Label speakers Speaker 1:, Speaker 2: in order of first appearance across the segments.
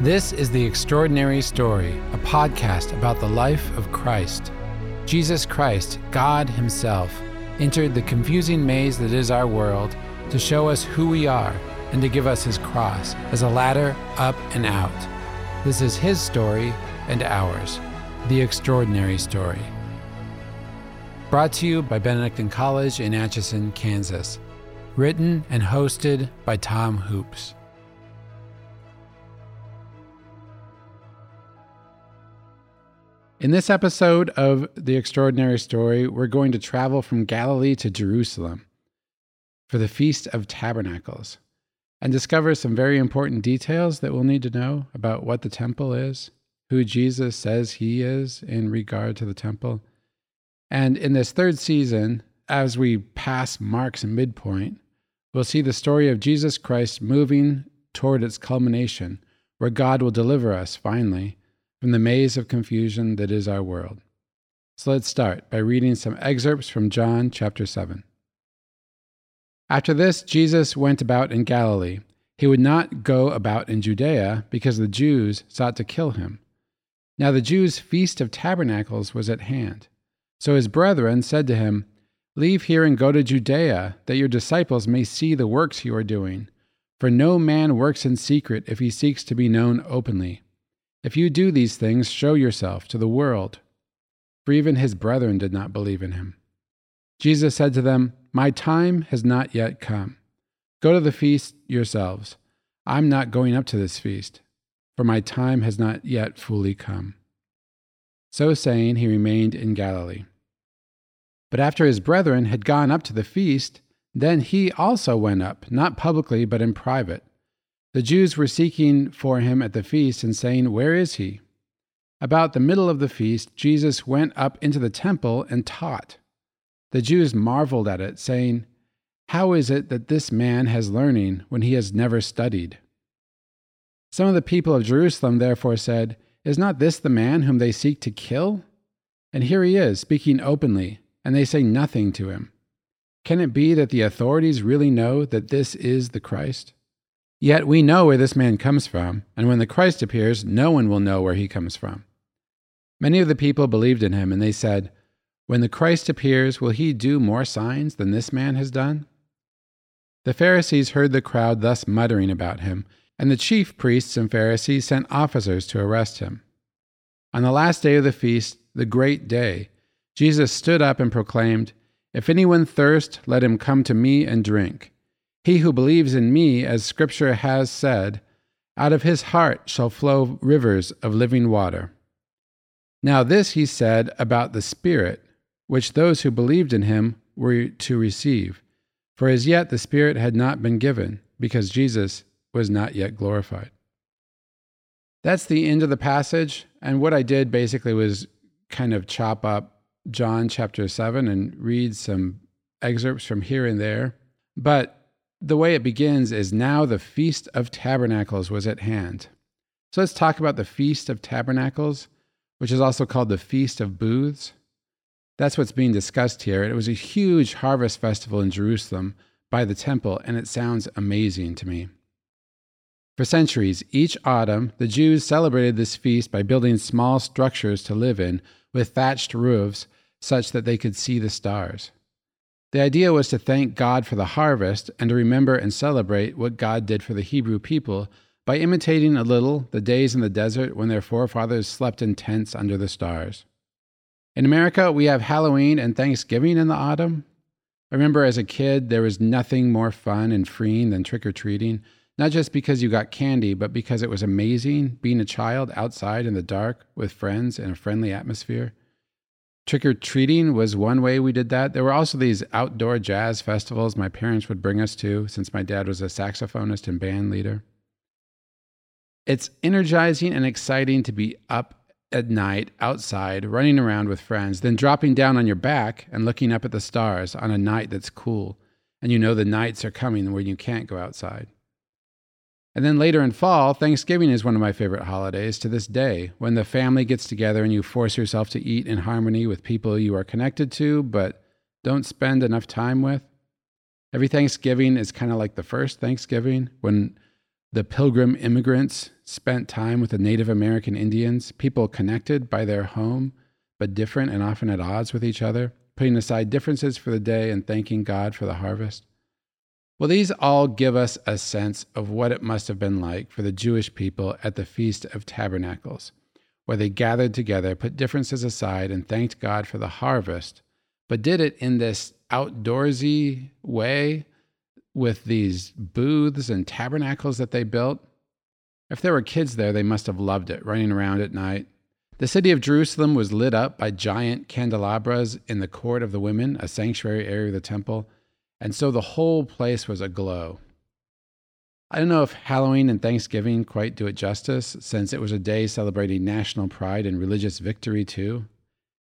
Speaker 1: This is The Extraordinary Story, a podcast about the life of Christ. Jesus Christ, God Himself, entered the confusing maze that is our world to show us who we are and to give us His cross as a ladder up and out. This is His story and ours, The Extraordinary Story. Brought to you by Benedictine College in Atchison, Kansas. Written and hosted by Tom Hoopes. In this episode of The Extraordinary Story, we're going to travel from Galilee to Jerusalem for the Feast of Tabernacles and discover some very important details that we'll need to know about what the temple is, who Jesus says he is in regard to the temple. And in this third season, as we pass Mark's midpoint, we'll see the story of Jesus Christ moving toward its culmination, where God will deliver us finally from the maze of confusion that is our world. So let's start by reading some excerpts from John chapter 7. After this, Jesus went about in Galilee. He would not go about in Judea because the Jews sought to kill him. Now the Jews' feast of tabernacles was at hand. So his brethren said to him, Leave here and go to Judea, that your disciples may see the works you are doing. For no man works in secret if he seeks to be known openly. If you do these things, show yourself to the world. For even his brethren did not believe in him. Jesus said to them, My time has not yet come. Go to the feast yourselves. I'm not going up to this feast, for my time has not yet fully come. So saying, he remained in Galilee. But after his brethren had gone up to the feast, then he also went up, not publicly, but in private. The Jews were seeking for him at the feast and saying, Where is he? About the middle of the feast, Jesus went up into the temple and taught. The Jews marveled at it, saying, How is it that this man has learning when he has never studied? Some of the people of Jerusalem therefore said, Is not this the man whom they seek to kill? And here he is, speaking openly, and they say nothing to him. Can it be that the authorities really know that this is the Christ? Yet we know where this man comes from, and when the Christ appears, no one will know where he comes from. Many of the people believed in him, and they said, When the Christ appears, will he do more signs than this man has done? The Pharisees heard the crowd thus muttering about him, and the chief priests and Pharisees sent officers to arrest him. On the last day of the feast, the great day, Jesus stood up and proclaimed, If anyone thirst, let him come to me and drink. He who believes in me, as Scripture has said, out of his heart shall flow rivers of living water. Now, this he said about the Spirit, which those who believed in him were to receive. For as yet the Spirit had not been given, because Jesus was not yet glorified. That's the end of the passage. And what I did basically was kind of chop up John chapter 7 and read some excerpts from here and there. But the way it begins is now the Feast of Tabernacles was at hand. So let's talk about the Feast of Tabernacles, which is also called the Feast of Booths. That's what's being discussed here. It was a huge harvest festival in Jerusalem by the temple, and it sounds amazing to me. For centuries, each autumn, the Jews celebrated this feast by building small structures to live in with thatched roofs such that they could see the stars. The idea was to thank God for the harvest and to remember and celebrate what God did for the Hebrew people by imitating a little the days in the desert when their forefathers slept in tents under the stars. In America, we have Halloween and Thanksgiving in the autumn. I remember as a kid, there was nothing more fun and freeing than trick or treating, not just because you got candy, but because it was amazing being a child outside in the dark with friends in a friendly atmosphere. Trick or treating was one way we did that. There were also these outdoor jazz festivals my parents would bring us to since my dad was a saxophonist and band leader. It's energizing and exciting to be up at night outside, running around with friends, then dropping down on your back and looking up at the stars on a night that's cool, and you know the nights are coming when you can't go outside. And then later in fall, Thanksgiving is one of my favorite holidays to this day, when the family gets together and you force yourself to eat in harmony with people you are connected to but don't spend enough time with. Every Thanksgiving is kind of like the first Thanksgiving when The pilgrim immigrants spent time with the Native American Indians, people connected by their home, but different and often at odds with each other, putting aside differences for the day and thanking God for the harvest. Well, these all give us a sense of what it must have been like for the Jewish people at the Feast of Tabernacles, where they gathered together, put differences aside, and thanked God for the harvest, but did it in this outdoorsy way with these booths and tabernacles that they built. If there were kids there, they must have loved it, running around at night. The city of Jerusalem was lit up by giant candelabras in the court of the women, a sanctuary area of the temple and so the whole place was aglow. I don't know if Halloween and Thanksgiving quite do it justice, since it was a day celebrating national pride and religious victory, too.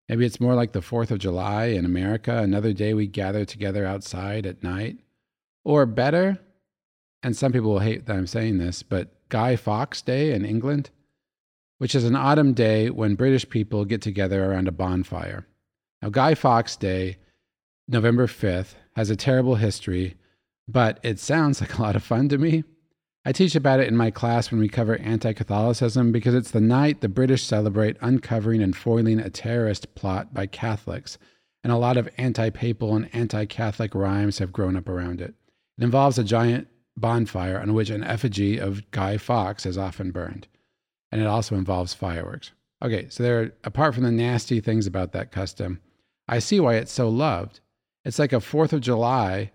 Speaker 1: Maybe it's more like the 4th of July in America, another day we gather together outside at night. Or better, and some people will hate that I'm saying this, but Guy Fawkes Day in England, which is an autumn day when British people get together around a bonfire. Now, Guy Fawkes Day, November 5th, has a terrible history, but it sounds like a lot of fun to me. I teach about it in my class when we cover anti Catholicism because it's the night the British celebrate uncovering and foiling a terrorist plot by Catholics, and a lot of anti papal and anti Catholic rhymes have grown up around it. It involves a giant bonfire on which an effigy of Guy Fawkes is often burned, and it also involves fireworks. Okay, so there, apart from the nasty things about that custom, I see why it's so loved. It's like a Fourth of July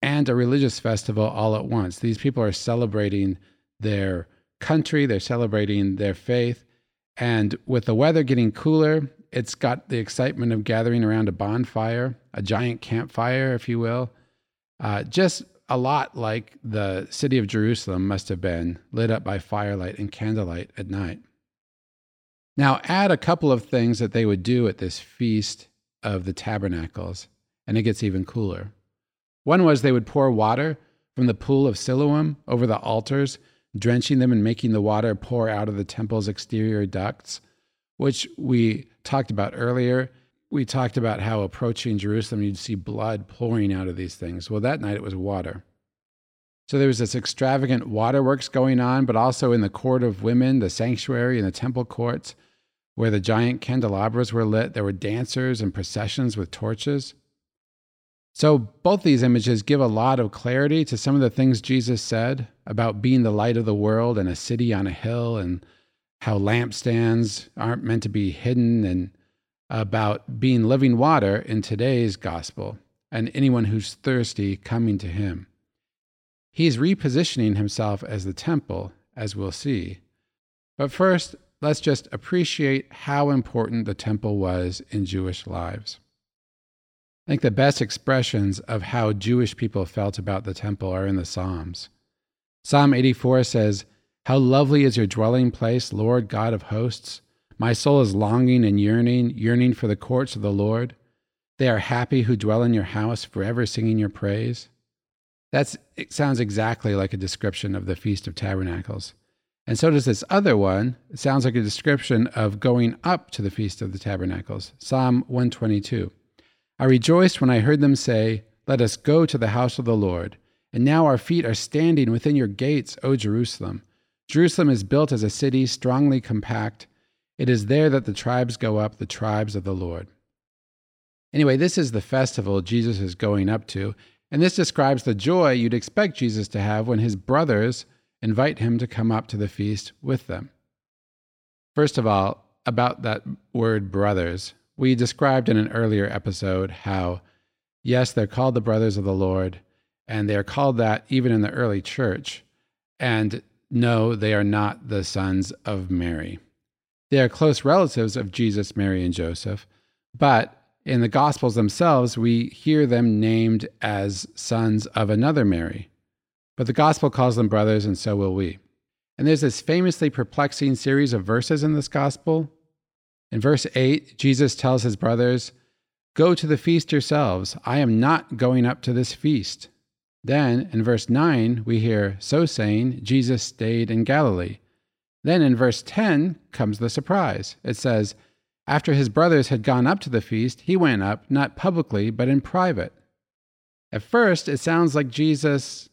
Speaker 1: and a religious festival all at once. These people are celebrating their country, they're celebrating their faith. And with the weather getting cooler, it's got the excitement of gathering around a bonfire, a giant campfire, if you will. Uh, just a lot like the city of Jerusalem must have been lit up by firelight and candlelight at night. Now, add a couple of things that they would do at this feast of the tabernacles and it gets even cooler. One was they would pour water from the pool of Siloam over the altars, drenching them and making the water pour out of the temple's exterior ducts, which we talked about earlier. We talked about how approaching Jerusalem, you'd see blood pouring out of these things. Well, that night it was water. So there was this extravagant waterworks going on, but also in the court of women, the sanctuary, and the temple courts, where the giant candelabras were lit, there were dancers and processions with torches. So, both these images give a lot of clarity to some of the things Jesus said about being the light of the world and a city on a hill, and how lampstands aren't meant to be hidden, and about being living water in today's gospel and anyone who's thirsty coming to him. He's repositioning himself as the temple, as we'll see. But first, let's just appreciate how important the temple was in Jewish lives. I think the best expressions of how Jewish people felt about the temple are in the Psalms. Psalm 84 says, How lovely is your dwelling place, Lord God of hosts! My soul is longing and yearning, yearning for the courts of the Lord. They are happy who dwell in your house, forever singing your praise. That sounds exactly like a description of the Feast of Tabernacles. And so does this other one. It sounds like a description of going up to the Feast of the Tabernacles. Psalm 122. I rejoiced when I heard them say, Let us go to the house of the Lord. And now our feet are standing within your gates, O Jerusalem. Jerusalem is built as a city strongly compact. It is there that the tribes go up, the tribes of the Lord. Anyway, this is the festival Jesus is going up to, and this describes the joy you'd expect Jesus to have when his brothers invite him to come up to the feast with them. First of all, about that word brothers. We described in an earlier episode how, yes, they're called the brothers of the Lord, and they are called that even in the early church. And no, they are not the sons of Mary. They are close relatives of Jesus, Mary, and Joseph, but in the Gospels themselves, we hear them named as sons of another Mary. But the Gospel calls them brothers, and so will we. And there's this famously perplexing series of verses in this Gospel in verse 8, Jesus tells his brothers, Go to the feast yourselves. I am not going up to this feast. Then in verse 9, we hear, So saying, Jesus stayed in Galilee. Then in verse 10 comes the surprise. It says, After his brothers had gone up to the feast, he went up, not publicly, but in private. At first, it sounds like Jesus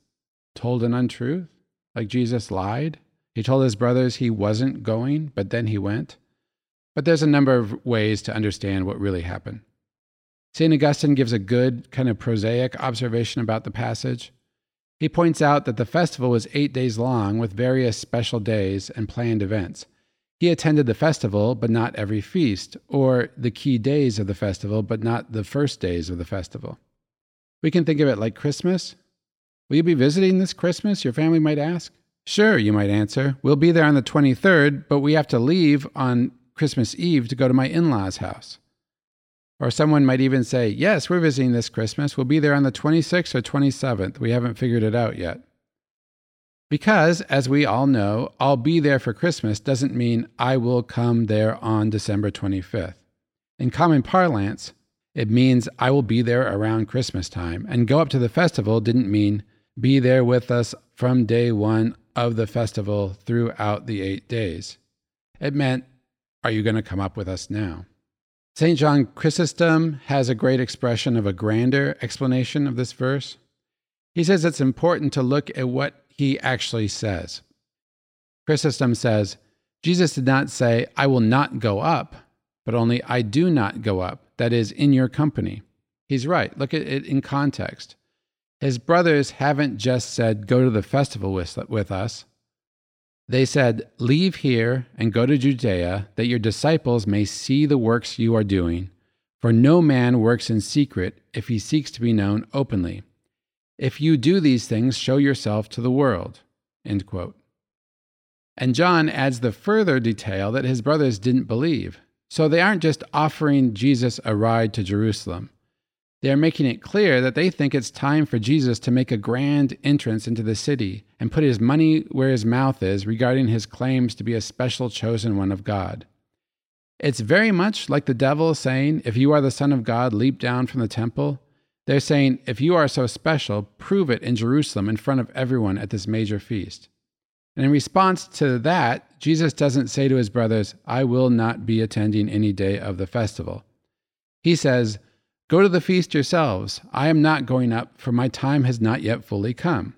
Speaker 1: told an untruth, Like Jesus lied? He told his brothers he wasn't going, but then he went? But there's a number of ways to understand what really happened. St. Augustine gives a good, kind of prosaic observation about the passage. He points out that the festival was eight days long with various special days and planned events. He attended the festival, but not every feast, or the key days of the festival, but not the first days of the festival. We can think of it like Christmas. Will you be visiting this Christmas? Your family might ask. Sure, you might answer. We'll be there on the 23rd, but we have to leave on Christmas Eve to go to my in law's house. Or someone might even say, Yes, we're visiting this Christmas. We'll be there on the 26th or 27th. We haven't figured it out yet. Because, as we all know, I'll be there for Christmas doesn't mean I will come there on December 25th. In common parlance, it means I will be there around Christmas time, and go up to the festival didn't mean be there with us from day one of the festival throughout the eight days. It meant, are you going to come up with us now? St. John Chrysostom has a great expression of a grander explanation of this verse. He says it's important to look at what he actually says. Chrysostom says, Jesus did not say, I will not go up, but only, I do not go up, that is, in your company. He's right. Look at it in context. His brothers haven't just said, Go to the festival with, with us. They said, Leave here and go to Judea, that your disciples may see the works you are doing. For no man works in secret if he seeks to be known openly. If you do these things, show yourself to the world. And John adds the further detail that his brothers didn't believe. So they aren't just offering Jesus a ride to Jerusalem. They are making it clear that they think it's time for Jesus to make a grand entrance into the city and put his money where his mouth is regarding his claims to be a special chosen one of God. It's very much like the devil saying, If you are the Son of God, leap down from the temple. They're saying, If you are so special, prove it in Jerusalem in front of everyone at this major feast. And in response to that, Jesus doesn't say to his brothers, I will not be attending any day of the festival. He says, Go to the feast yourselves. I am not going up, for my time has not yet fully come.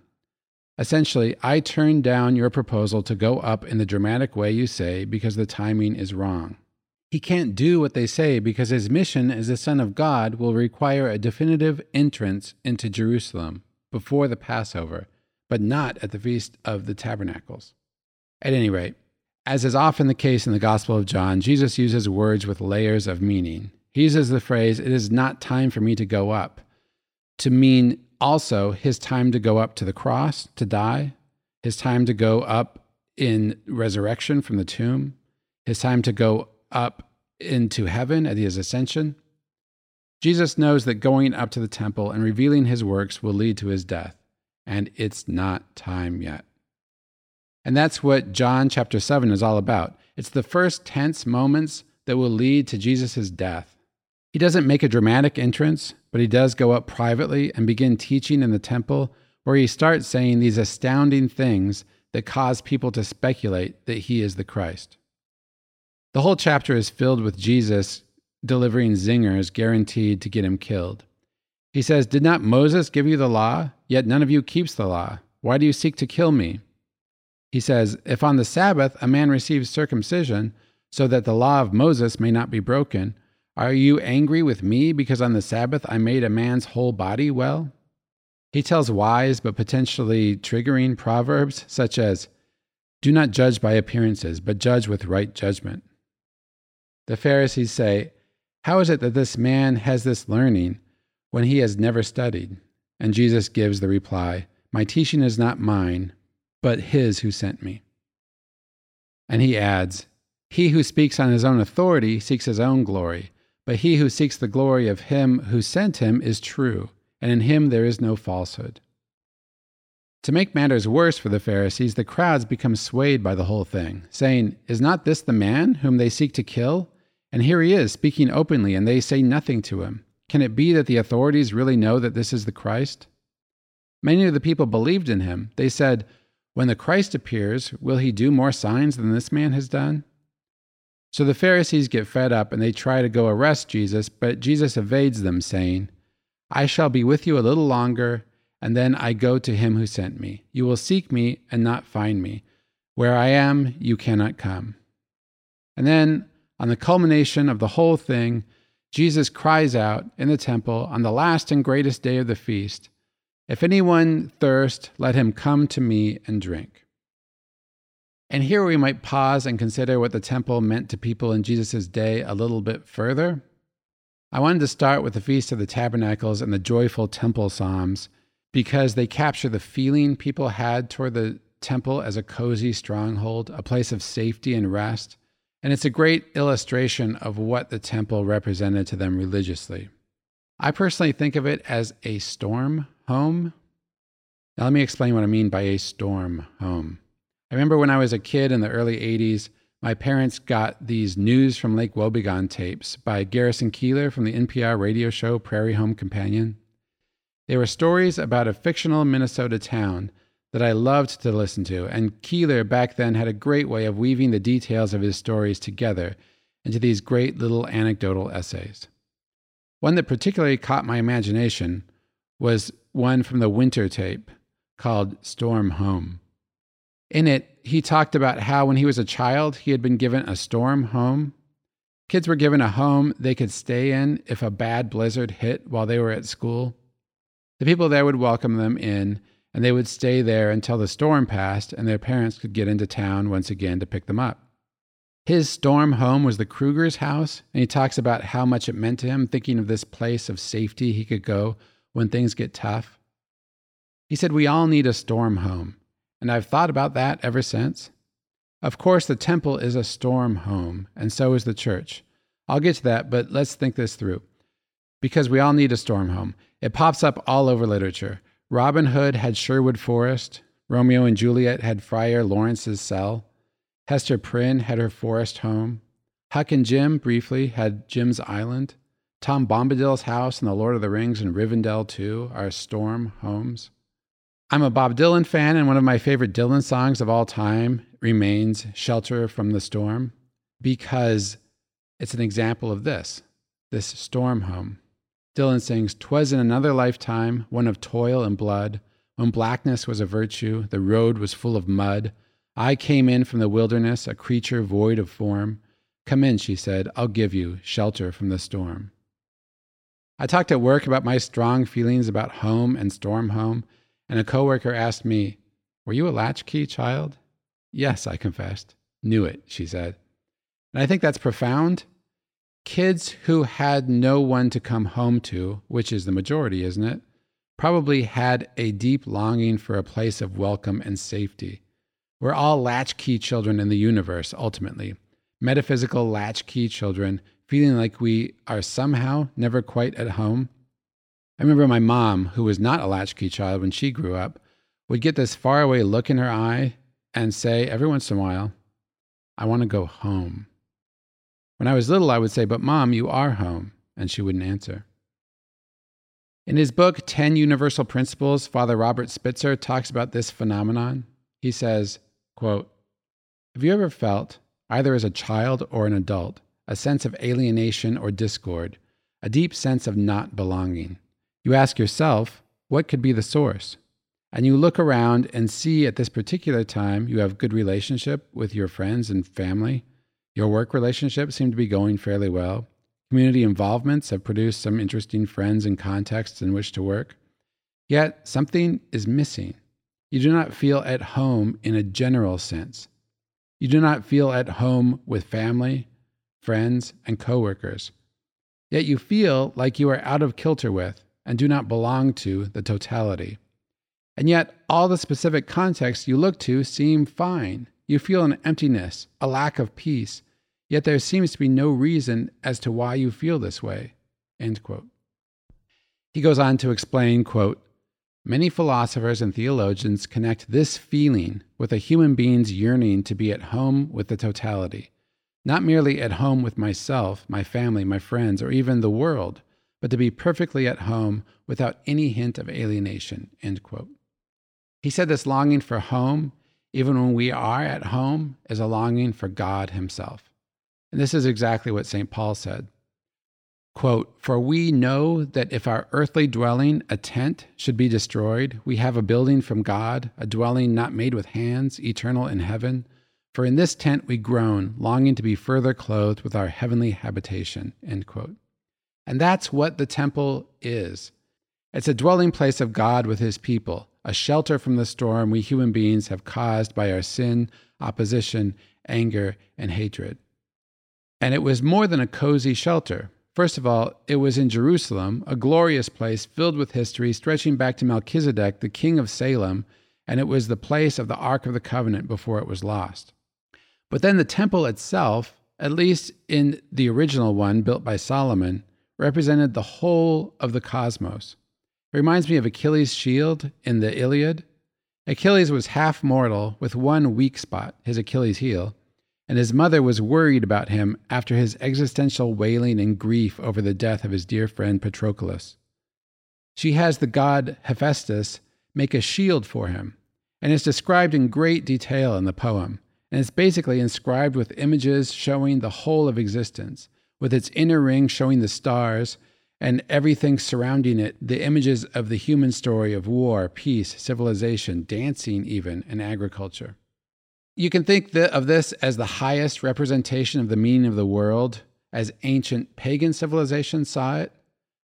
Speaker 1: Essentially, I turn down your proposal to go up in the dramatic way you say because the timing is wrong. He can't do what they say because his mission as the Son of God will require a definitive entrance into Jerusalem before the Passover, but not at the Feast of the Tabernacles. At any rate, as is often the case in the Gospel of John, Jesus uses words with layers of meaning. He uses the phrase, It is not time for me to go up, to mean also his time to go up to the cross, to die, his time to go up in resurrection from the tomb, his time to go up into heaven at his ascension. Jesus knows that going up to the temple and revealing his works will lead to his death, and it's not time yet. And that's what John chapter 7 is all about. It's the first tense moments that will lead to Jesus' death. He doesn't make a dramatic entrance, but he does go up privately and begin teaching in the temple, where he starts saying these astounding things that cause people to speculate that he is the Christ. The whole chapter is filled with Jesus delivering zingers guaranteed to get him killed. He says, Did not Moses give you the law? Yet none of you keeps the law. Why do you seek to kill me? He says, If on the Sabbath a man receives circumcision, so that the law of Moses may not be broken, are you angry with me because on the Sabbath I made a man's whole body well? He tells wise but potentially triggering proverbs such as, Do not judge by appearances, but judge with right judgment. The Pharisees say, How is it that this man has this learning when he has never studied? And Jesus gives the reply, My teaching is not mine, but his who sent me. And he adds, He who speaks on his own authority seeks his own glory. But he who seeks the glory of him who sent him is true, and in him there is no falsehood. To make matters worse for the Pharisees, the crowds become swayed by the whole thing, saying, Is not this the man whom they seek to kill? And here he is, speaking openly, and they say nothing to him. Can it be that the authorities really know that this is the Christ? Many of the people believed in him. They said, When the Christ appears, will he do more signs than this man has done? So the Pharisees get fed up and they try to go arrest Jesus, but Jesus evades them, saying, I shall be with you a little longer, and then I go to him who sent me. You will seek me and not find me. Where I am, you cannot come. And then, on the culmination of the whole thing, Jesus cries out in the temple on the last and greatest day of the feast If anyone thirst, let him come to me and drink. And here we might pause and consider what the temple meant to people in Jesus' day a little bit further. I wanted to start with the Feast of the Tabernacles and the joyful temple psalms because they capture the feeling people had toward the temple as a cozy stronghold, a place of safety and rest. And it's a great illustration of what the temple represented to them religiously. I personally think of it as a storm home. Now, let me explain what I mean by a storm home. I remember when I was a kid in the early 80s, my parents got these News from Lake Wobegon tapes by Garrison Keillor from the NPR radio show Prairie Home Companion. They were stories about a fictional Minnesota town that I loved to listen to, and Keillor back then had a great way of weaving the details of his stories together into these great little anecdotal essays. One that particularly caught my imagination was one from the winter tape called Storm Home. In it, he talked about how when he was a child, he had been given a storm home. Kids were given a home they could stay in if a bad blizzard hit while they were at school. The people there would welcome them in, and they would stay there until the storm passed and their parents could get into town once again to pick them up. His storm home was the Kruger's house, and he talks about how much it meant to him, thinking of this place of safety he could go when things get tough. He said, We all need a storm home, and I've thought about that ever since. Of course, the temple is a storm home, and so is the church. I'll get to that, but let's think this through. Because we all need a storm home. It pops up all over literature. Robin Hood had Sherwood Forest. Romeo and Juliet had Friar Lawrence's cell. Hester Prynne had her forest home. Huck and Jim, briefly, had Jim's Island. Tom Bombadil's house in The Lord of the Rings and Rivendell, too, are storm homes. I'm a Bob Dylan fan, and one of my favorite Dylan songs of all time remains Shelter from the Storm because it's an example of this this storm home. Dylan sings, Twas in another lifetime, one of toil and blood, when blackness was a virtue, the road was full of mud. I came in from the wilderness, a creature void of form. Come in, she said, I'll give you shelter from the storm. I talked at work about my strong feelings about home and storm home, and a coworker asked me, Were you a latchkey child? Yes, I confessed. Knew it, she said. And I think that's profound kids who had no one to come home to, which is the majority, isn't it? Probably had a deep longing for a place of welcome and safety. We're all latchkey children in the universe, ultimately. Metaphysical latchkey children, feeling like we are somehow never quite at home. I remember my mom, who was not a latchkey child when she grew up, would get this faraway look in her eye and say every once in a while, I want to go home. When I was little, I would say, But mom, you are home. And she wouldn't answer. In his book, 10 Universal Principles, Father Robert Spitzer talks about this phenomenon. He says, quote, Have you ever felt, either as a child or an adult, a sense of alienation or discord, a deep sense of not belonging? You ask yourself, what could be the source? And you look around and see at this particular time you have good relationship with your friends and family your work relationships seem to be going fairly well. Community involvements have produced some interesting friends and contexts in which to work. Yet something is missing. You do not feel at home in a general sense. You do not feel at home with family, friends, and coworkers. Yet you feel like you are out of kilter with and do not belong to the totality. And yet all the specific contexts you look to seem fine. You feel an emptiness, a lack of peace, Yet there seems to be no reason as to why you feel this way. He goes on to explain, quote, Many philosophers and theologians connect this feeling with a human being's yearning to be at home with the totality, not merely at home with myself, my family, my friends, or even the world, but to be perfectly at home without any hint of alienation. End quote. He said this longing for home, even when we are at home, is a longing for God Himself. And this is exactly what St. Paul said. Quote, For we know that if our earthly dwelling, a tent, should be destroyed, we have a building from God, a dwelling not made with hands, eternal in heaven. For in this tent we groan, longing to be further clothed with our heavenly habitation. End quote. And that's what the temple is. It's a dwelling place of God with his people, a shelter from the storm we human beings have caused by our sin, opposition, anger, and hatred. And it was more than a cozy shelter. First of all, it was in Jerusalem, a glorious place filled with history stretching back to Melchizedek, the king of Salem, and it was the place of the Ark of the Covenant before it was lost. But then the temple itself, at least in the original one built by Solomon, represented the whole of the cosmos. It reminds me of Achilles' shield in the Iliad. Achilles was half mortal with one weak spot, his Achilles heel, and his mother was worried about him after his existential wailing and grief over the death of his dear friend Patroclus. She has the god Hephaestus make a shield for him, and it's described in great detail in the poem, and it's basically inscribed with images showing the whole of existence, with its inner ring showing the stars and everything surrounding it, the images of the human story of war, peace, civilization, dancing, even, and agriculture. You can think of this as the highest representation of the meaning of the world as ancient pagan civilizations saw it.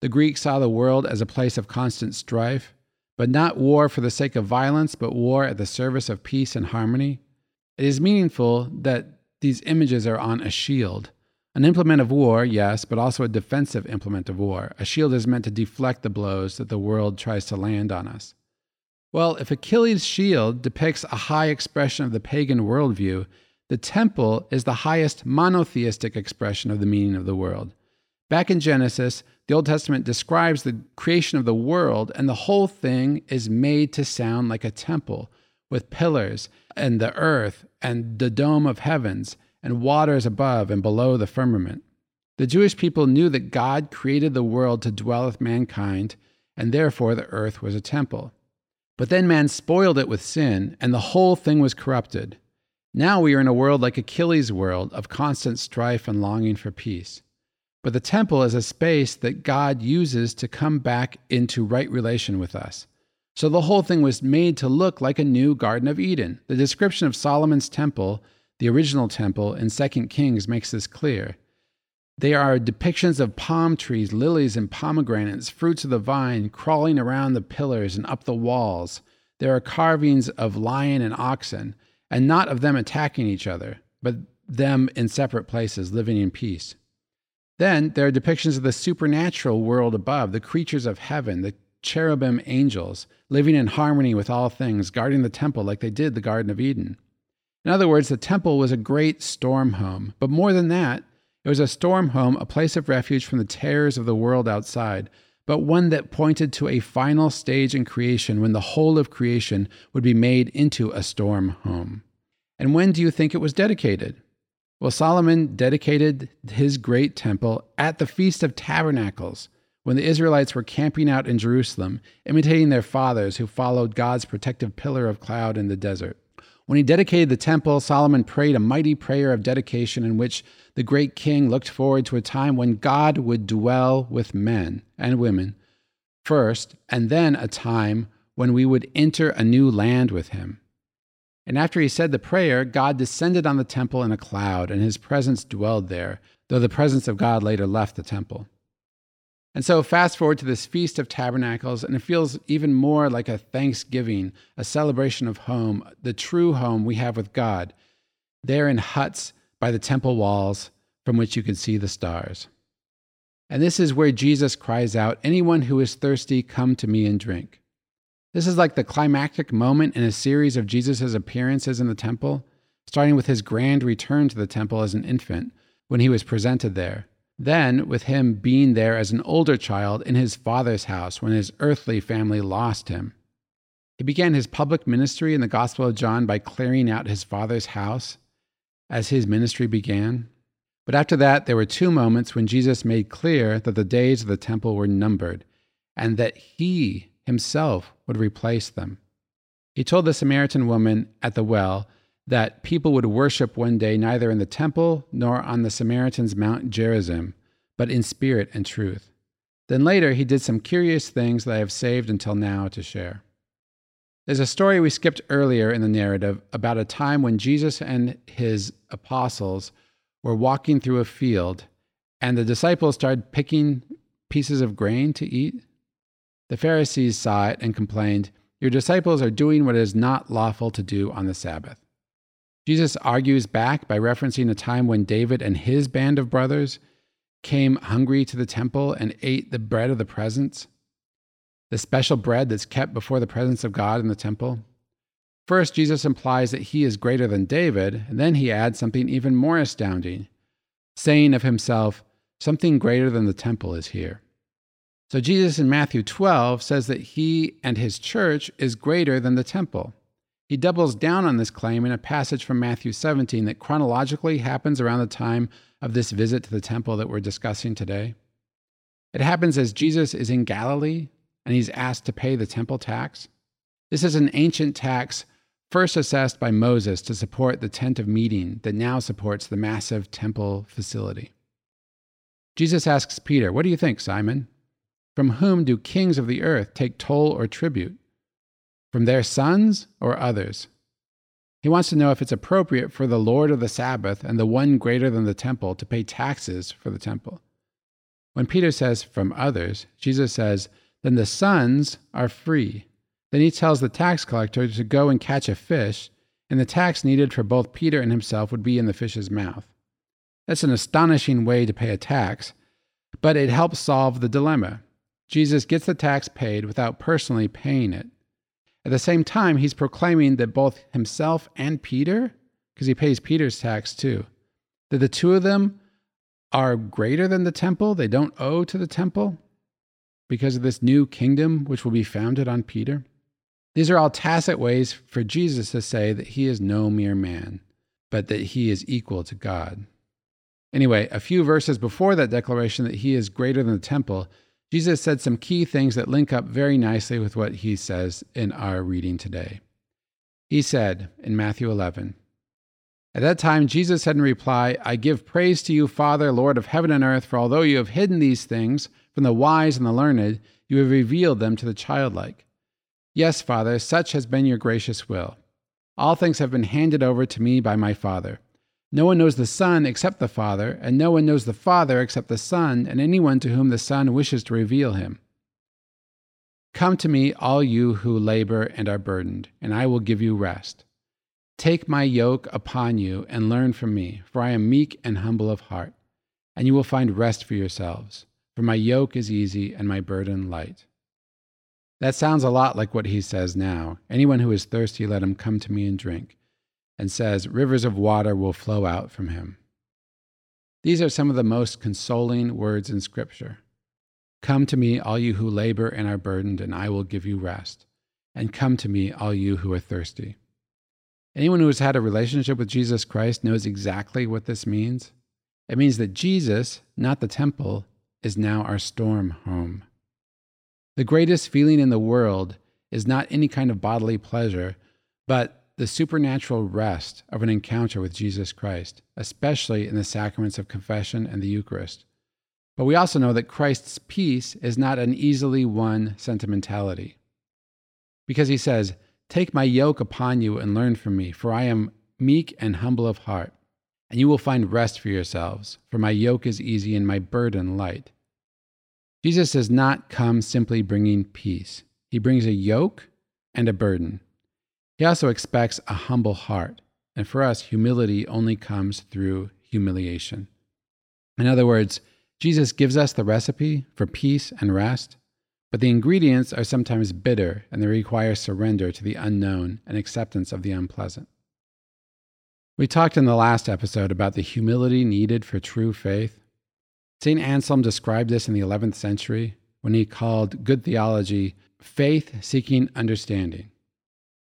Speaker 1: The Greeks saw the world as a place of constant strife, but not war for the sake of violence, but war at the service of peace and harmony. It is meaningful that these images are on a shield. An implement of war, yes, but also a defensive implement of war. A shield is meant to deflect the blows that the world tries to land on us. Well, if Achilles' shield depicts a high expression of the pagan worldview, the temple is the highest monotheistic expression of the meaning of the world. Back in Genesis, the Old Testament describes the creation of the world, and the whole thing is made to sound like a temple with pillars and the earth and the dome of heavens and waters above and below the firmament. The Jewish people knew that God created the world to dwell with mankind, and therefore the earth was a temple. But then man spoiled it with sin, and the whole thing was corrupted. Now we are in a world like Achilles' world of constant strife and longing for peace. But the temple is a space that God uses to come back into right relation with us. So the whole thing was made to look like a new Garden of Eden. The description of Solomon's temple, the original temple in 2 Kings, makes this clear. They are depictions of palm trees, lilies, and pomegranates, fruits of the vine, crawling around the pillars and up the walls. There are carvings of lion and oxen, and not of them attacking each other, but them in separate places, living in peace. Then there are depictions of the supernatural world above, the creatures of heaven, the cherubim angels, living in harmony with all things, guarding the temple like they did the Garden of Eden. In other words, the temple was a great storm home, but more than that, it was a storm home, a place of refuge from the terrors of the world outside, but one that pointed to a final stage in creation when the whole of creation would be made into a storm home. And when do you think it was dedicated? Well, Solomon dedicated his great temple at the Feast of Tabernacles, when the Israelites were camping out in Jerusalem, imitating their fathers who followed God's protective pillar of cloud in the desert. When he dedicated the temple, Solomon prayed a mighty prayer of dedication in which the great king looked forward to a time when God would dwell with men and women first, and then a time when we would enter a new land with him. And after he said the prayer, God descended on the temple in a cloud, and his presence dwelled there, though the presence of God later left the temple. And so, fast forward to this Feast of Tabernacles, and it feels even more like a thanksgiving, a celebration of home, the true home we have with God, there in huts by the temple walls from which you can see the stars. And this is where Jesus cries out, Anyone who is thirsty, come to me and drink. This is like the climactic moment in a series of Jesus' appearances in the temple, starting with his grand return to the temple as an infant when he was presented there then, with him being there as an older child in his father's house when his earthly family lost him. He began his public ministry in the Gospel of John by clearing out his father's house as his ministry began. But after that, there were two moments when Jesus made clear that the days of the temple were numbered and that he himself would replace them. He told the Samaritan woman at the well that people would worship one day neither in the temple nor on the Samaritans' Mount Gerizim, but in spirit and truth. Then later, he did some curious things that I have saved until now to share. There's a story we skipped earlier in the narrative about a time when Jesus and his apostles were walking through a field and the disciples started picking pieces of grain to eat. The Pharisees saw it and complained, Your disciples are doing what is not lawful to do on the Sabbath. Jesus argues back by referencing a time when David and his band of brothers came hungry to the temple and ate the bread of the presence, the special bread that's kept before the presence of God in the temple. First, Jesus implies that he is greater than David, and then he adds something even more astounding, saying of himself, Something greater than the temple is here. So, Jesus in Matthew 12 says that he and his church is greater than the temple. He doubles down on this claim in a passage from Matthew 17 that chronologically happens around the time of this visit to the temple that we're discussing today. It happens as Jesus is in Galilee and he's asked to pay the temple tax. This is an ancient tax first assessed by Moses to support the tent of meeting that now supports the massive temple facility. Jesus asks Peter, What do you think, Simon? From whom do kings of the earth take toll or tribute? From their sons or others? He wants to know if it's appropriate for the Lord of the Sabbath and the one greater than the temple to pay taxes for the temple. When Peter says from others, Jesus says, then the sons are free. Then he tells the tax collector to go and catch a fish, and the tax needed for both Peter and himself would be in the fish's mouth. That's an astonishing way to pay a tax, but it helps solve the dilemma. Jesus gets the tax paid without personally paying it. At the same time, he's proclaiming that both himself and Peter, because he pays Peter's tax too, that the two of them are greater than the temple, they don't owe to the temple because of this new kingdom which will be founded on Peter. These are all tacit ways for Jesus to say that he is no mere man, but that he is equal to God. Anyway, a few verses before that declaration that he is greater than the temple, Jesus said some key things that link up very nicely with what he says in our reading today. He said in Matthew 11, At that time, Jesus said in reply, I give praise to you, Father, Lord of heaven and earth, for although you have hidden these things from the wise and the learned, you have revealed them to the childlike. Yes, Father, such has been your gracious will. All things have been handed over to me by my Father. No one knows the Son except the Father, and no one knows the Father except the Son, and anyone to whom the Son wishes to reveal him. Come to me, all you who labor and are burdened, and I will give you rest. Take my yoke upon you and learn from me, for I am meek and humble of heart, and you will find rest for yourselves, for my yoke is easy and my burden light. That sounds a lot like what he says now. Anyone who is thirsty, let him come to me and drink and says, Rivers of water will flow out from him. These are some of the most consoling words in Scripture. Come to me, all you who labor and are burdened, and I will give you rest. And come to me, all you who are thirsty. Anyone who has had a relationship with Jesus Christ knows exactly what this means. It means that Jesus, not the temple, is now our storm home. The greatest feeling in the world is not any kind of bodily pleasure, but the supernatural rest of an encounter with Jesus Christ, especially in the sacraments of confession and the Eucharist. But we also know that Christ's peace is not an easily won sentimentality. Because he says, Take my yoke upon you and learn from me, for I am meek and humble of heart, and you will find rest for yourselves, for my yoke is easy and my burden light. Jesus does not come simply bringing peace, he brings a yoke and a burden. He also expects a humble heart. And for us, humility only comes through humiliation. In other words, Jesus gives us the recipe for peace and rest, but the ingredients are sometimes bitter and they require surrender to the unknown and acceptance of the unpleasant. We talked in the last episode about the humility needed for true faith. St. Anselm described this in the 11th century when he called good theology faith seeking understanding.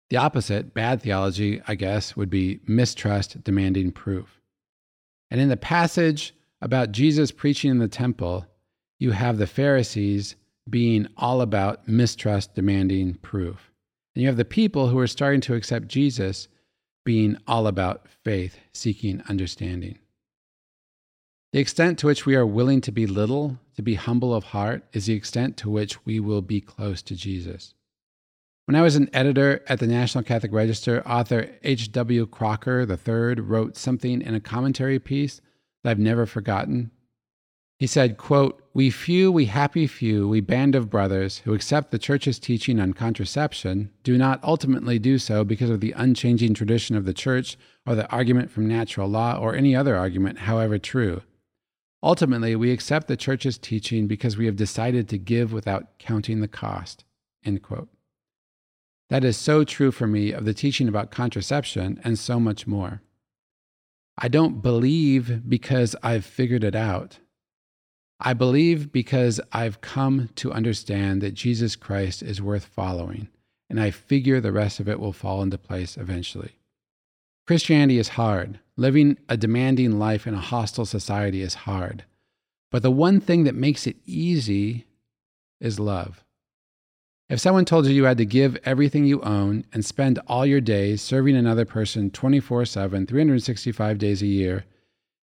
Speaker 1: The opposite, bad theology, I guess, would be mistrust demanding proof. And in the passage about Jesus preaching in the temple, you have the Pharisees being all about mistrust demanding proof. And you have the people who are starting to accept Jesus being all about faith seeking understanding. The extent to which we are willing to be little, to be humble of heart, is the extent to which we will be close to Jesus. When I was an editor at the National Catholic Register, author H.W. Crocker III wrote something in a commentary piece that I've never forgotten. He said, quote, We few, we happy few, we band of brothers who accept the Church's teaching on contraception do not ultimately do so because of the unchanging tradition of the Church or the argument from natural law or any other argument, however true. Ultimately, we accept the Church's teaching because we have decided to give without counting the cost. End quote. That is so true for me of the teaching about contraception and so much more. I don't believe because I've figured it out. I believe because I've come to understand that Jesus Christ is worth following, and I figure the rest of it will fall into place eventually. Christianity is hard. Living a demanding life in a hostile society is hard. But the one thing that makes it easy is love. If someone told you you had to give everything you own and spend all your days serving another person 24 7, 365 days a year,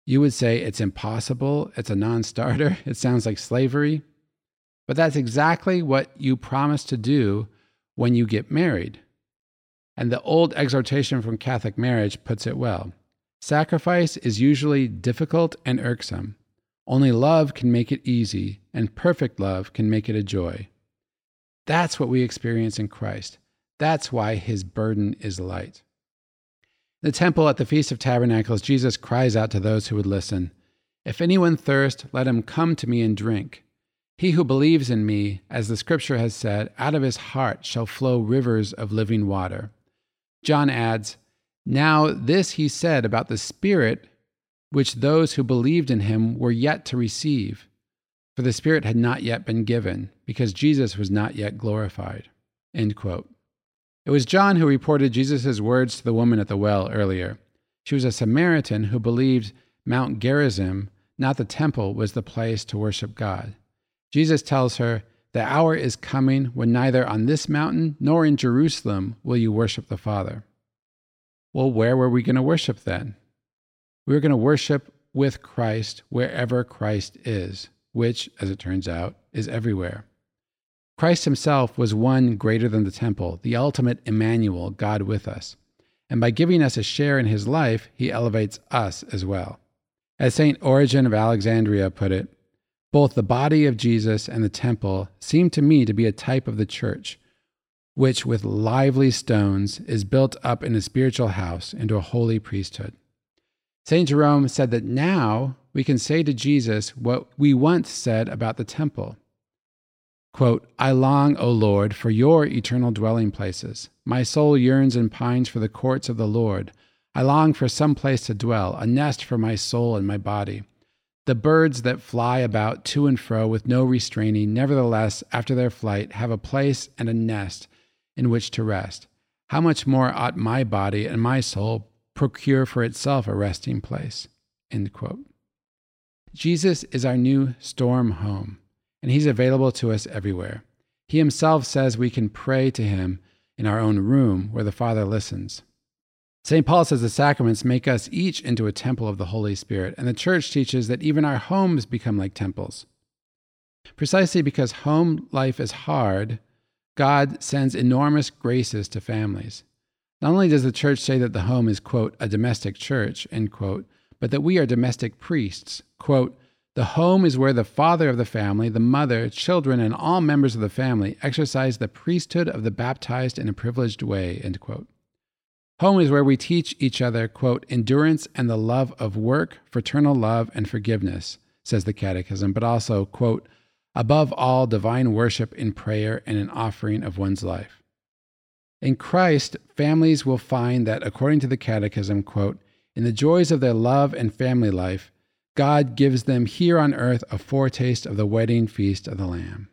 Speaker 1: you would say it's impossible, it's a non starter, it sounds like slavery. But that's exactly what you promise to do when you get married. And the old exhortation from Catholic marriage puts it well sacrifice is usually difficult and irksome. Only love can make it easy, and perfect love can make it a joy. That's what we experience in Christ. That's why his burden is light. In the temple at the Feast of Tabernacles, Jesus cries out to those who would listen If anyone thirst, let him come to me and drink. He who believes in me, as the scripture has said, out of his heart shall flow rivers of living water. John adds, Now this he said about the Spirit, which those who believed in him were yet to receive for the Spirit had not yet been given, because Jesus was not yet glorified. It was John who reported Jesus' words to the woman at the well earlier. She was a Samaritan who believed Mount Gerizim, not the temple, was the place to worship God. Jesus tells her, The hour is coming when neither on this mountain nor in Jerusalem will you worship the Father. Well, where were we going to worship then? We were going to worship with Christ wherever Christ is which, as it turns out, is everywhere. Christ himself was one greater than the temple, the ultimate Emmanuel, God with us. And by giving us a share in his life, he elevates us as well. As St. Origen of Alexandria put it, both the body of Jesus and the temple seem to me to be a type of the church, which with lively stones is built up in a spiritual house into a holy priesthood. St. Jerome said that now we can say to Jesus what we once said about the temple. Quote, I long, O Lord, for your eternal dwelling places. My soul yearns and pines for the courts of the Lord. I long for some place to dwell, a nest for my soul and my body. The birds that fly about to and fro with no restraining, nevertheless, after their flight, have a place and a nest in which to rest. How much more ought my body and my soul procure for itself a resting place. End quote. Jesus is our new storm home, and he's available to us everywhere. He himself says we can pray to him in our own room where the Father listens. St. Paul says the sacraments make us each into a temple of the Holy Spirit, and the church teaches that even our homes become like temples. Precisely because home life is hard, God sends enormous graces to families. Not only does the church say that the home is, quote, a domestic church, end quote, but that we are domestic priests. Quote, the home is where the father of the family, the mother, children, and all members of the family exercise the priesthood of the baptized in a privileged way, end quote. Home is where we teach each other, quote, endurance and the love of work, fraternal love, and forgiveness, says the Catechism, but also, quote, above all, divine worship in prayer and an offering of one's life. In Christ, families will find that, according to the Catechism, quote, in the joys of their love and family life, God gives them here on earth a foretaste of the wedding feast of the Lamb.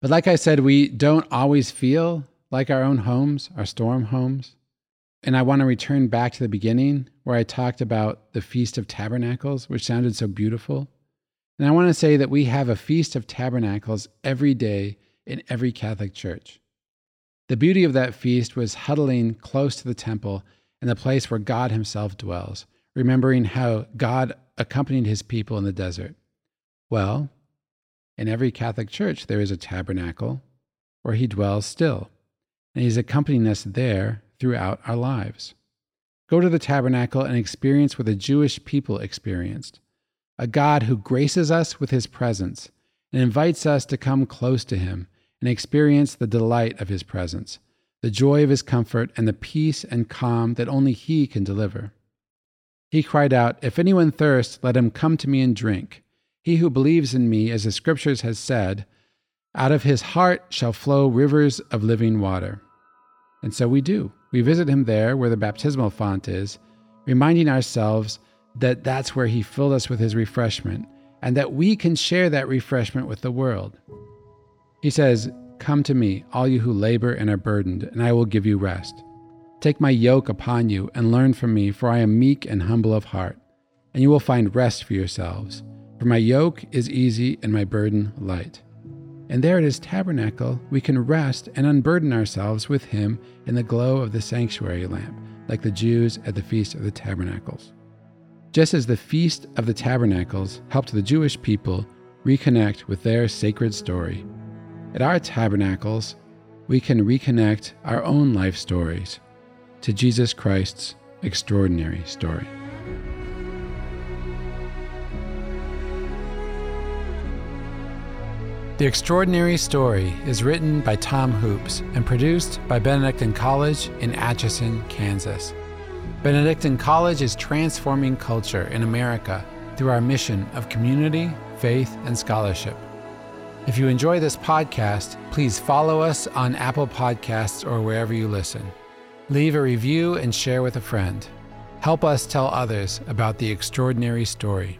Speaker 1: But like I said, we don't always feel like our own homes, our storm homes. And I want to return back to the beginning where I talked about the Feast of Tabernacles, which sounded so beautiful. And I want to say that we have a Feast of Tabernacles every day in every Catholic church. The beauty of that feast was huddling close to the temple and the place where God Himself dwells, remembering how God accompanied his people in the desert. Well, in every Catholic church, there is a tabernacle where he dwells still, and he's accompanying us there throughout our lives. Go to the tabernacle and experience what the Jewish people experienced a God who graces us with his presence and invites us to come close to him and experience the delight of his presence, the joy of his comfort, and the peace and calm that only he can deliver. He cried out, If anyone thirsts, let him come to me and drink. He who believes in me, as the scriptures has said, out of his heart shall flow rivers of living water. And so we do. We visit him there where the baptismal font is, reminding ourselves that that's where he filled us with his refreshment and that we can share that refreshment with the world. He says, Come to me, all you who labor and are burdened, and I will give you rest. Take my yoke upon you and learn from me, for I am meek and humble of heart, and you will find rest for yourselves. For my yoke is easy and my burden light. And there at his tabernacle, we can rest and unburden ourselves with him in the glow of the sanctuary lamp, like the Jews at the Feast of the Tabernacles. Just as the Feast of the Tabernacles helped the Jewish people reconnect with their sacred story, at our tabernacles, we can reconnect our own life stories to Jesus Christ's extraordinary story. The Extraordinary Story is written by Tom Hoopes and produced by Benedictine College in Atchison, Kansas. Benedictine College is transforming culture in America through our mission of community, faith, and scholarship. If you enjoy this podcast, please follow us on Apple Podcasts or wherever you listen. Leave a review and share with a friend. Help us tell others about the extraordinary story.